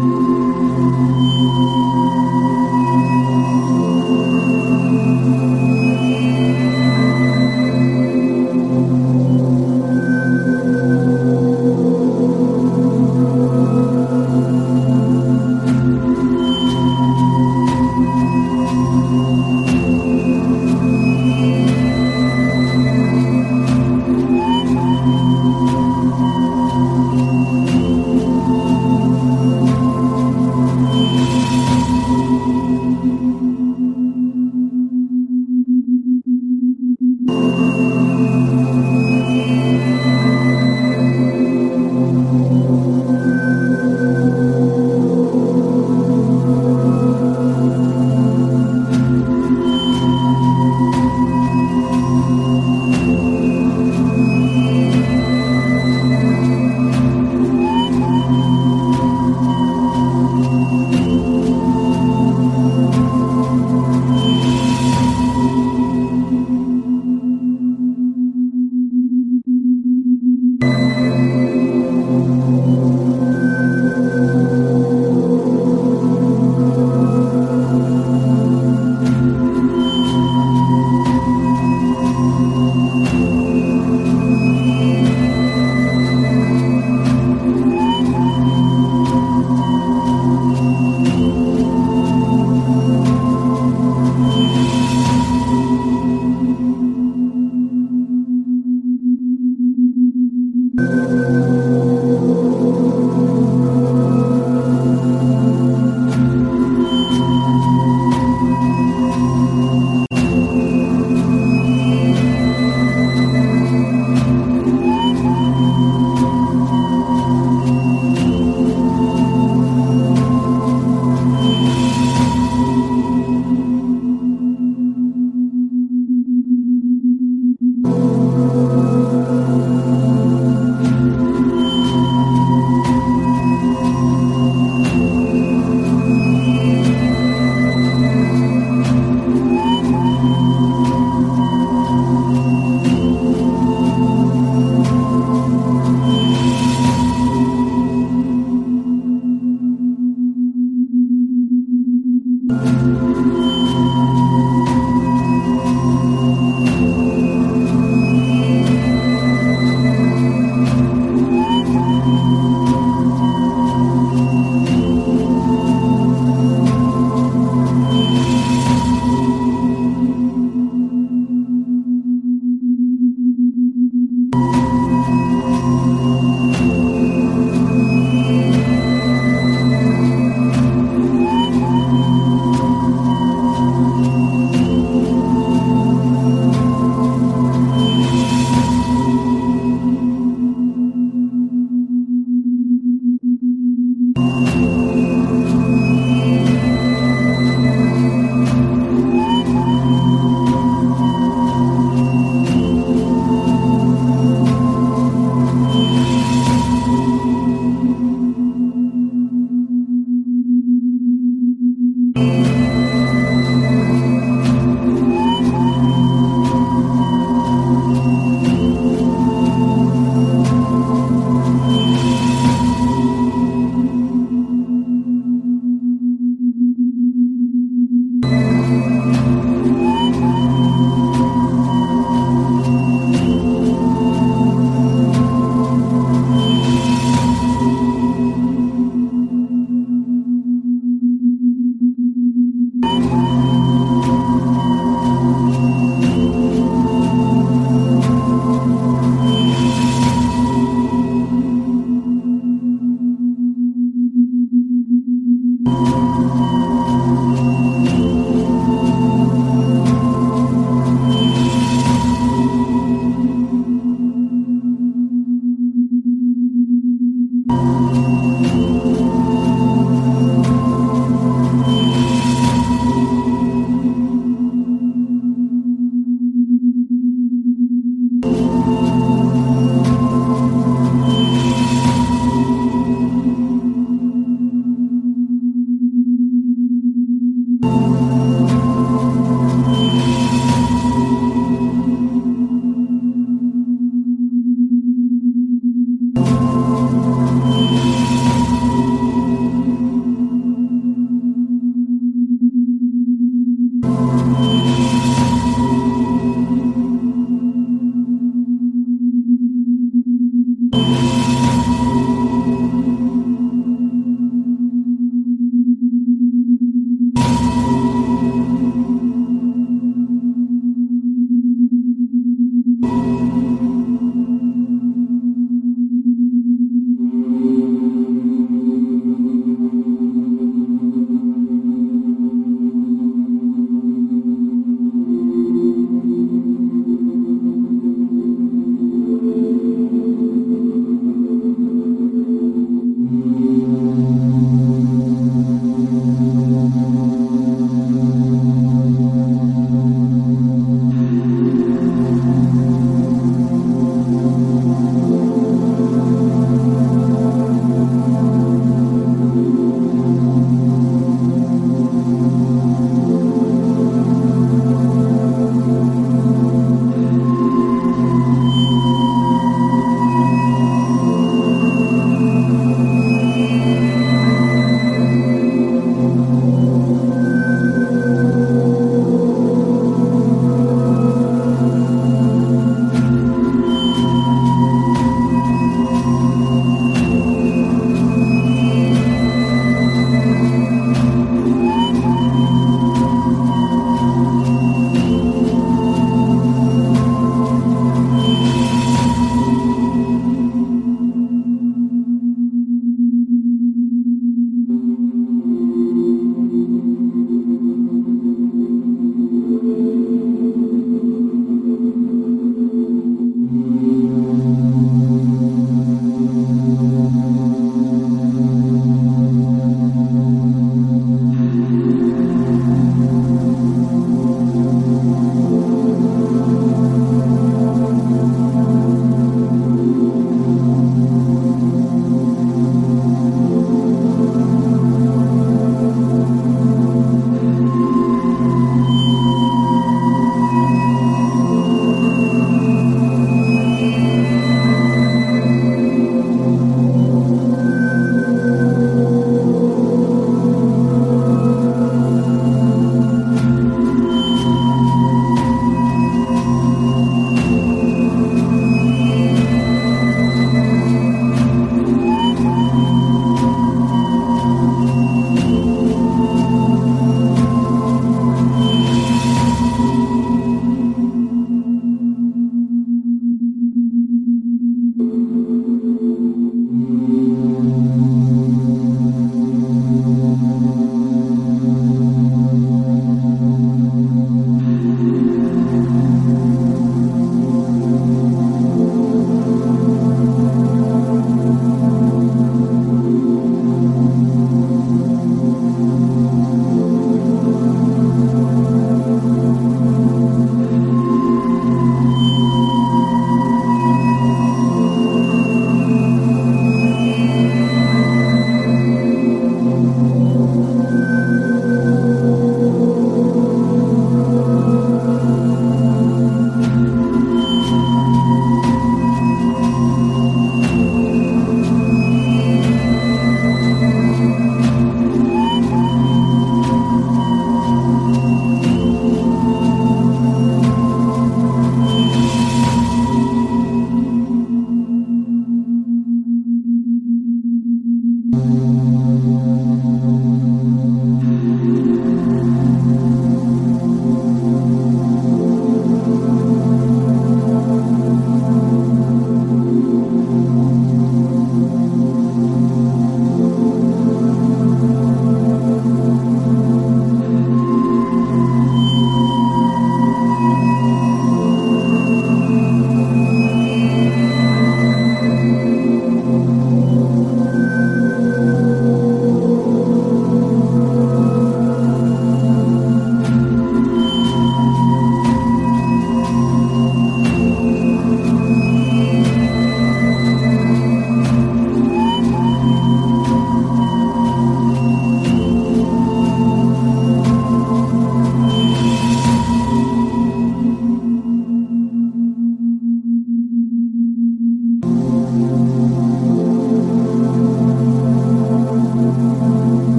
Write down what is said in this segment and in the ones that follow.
Thank you.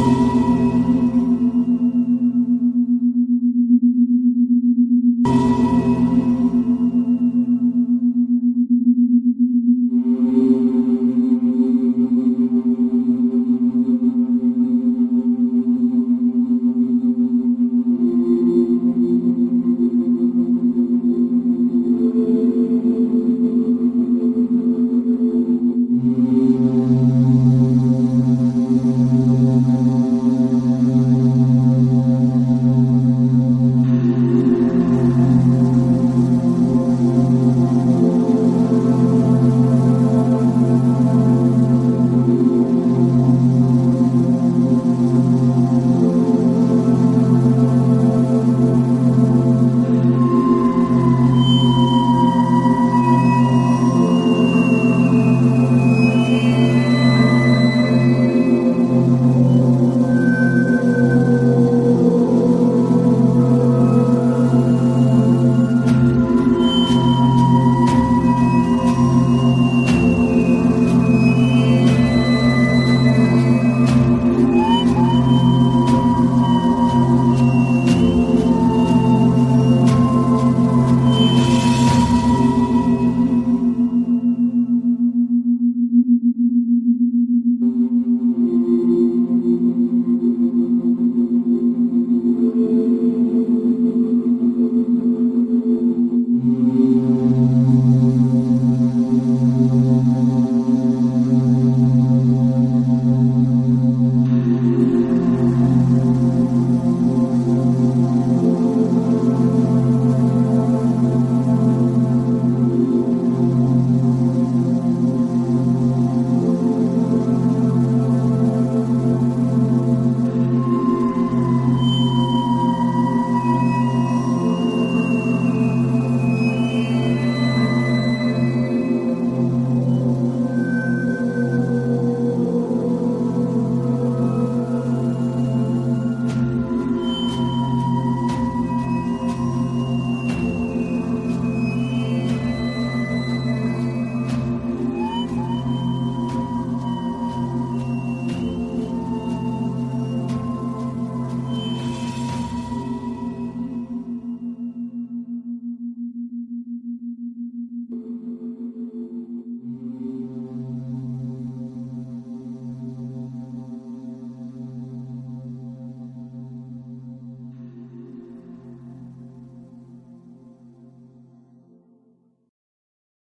Thank you.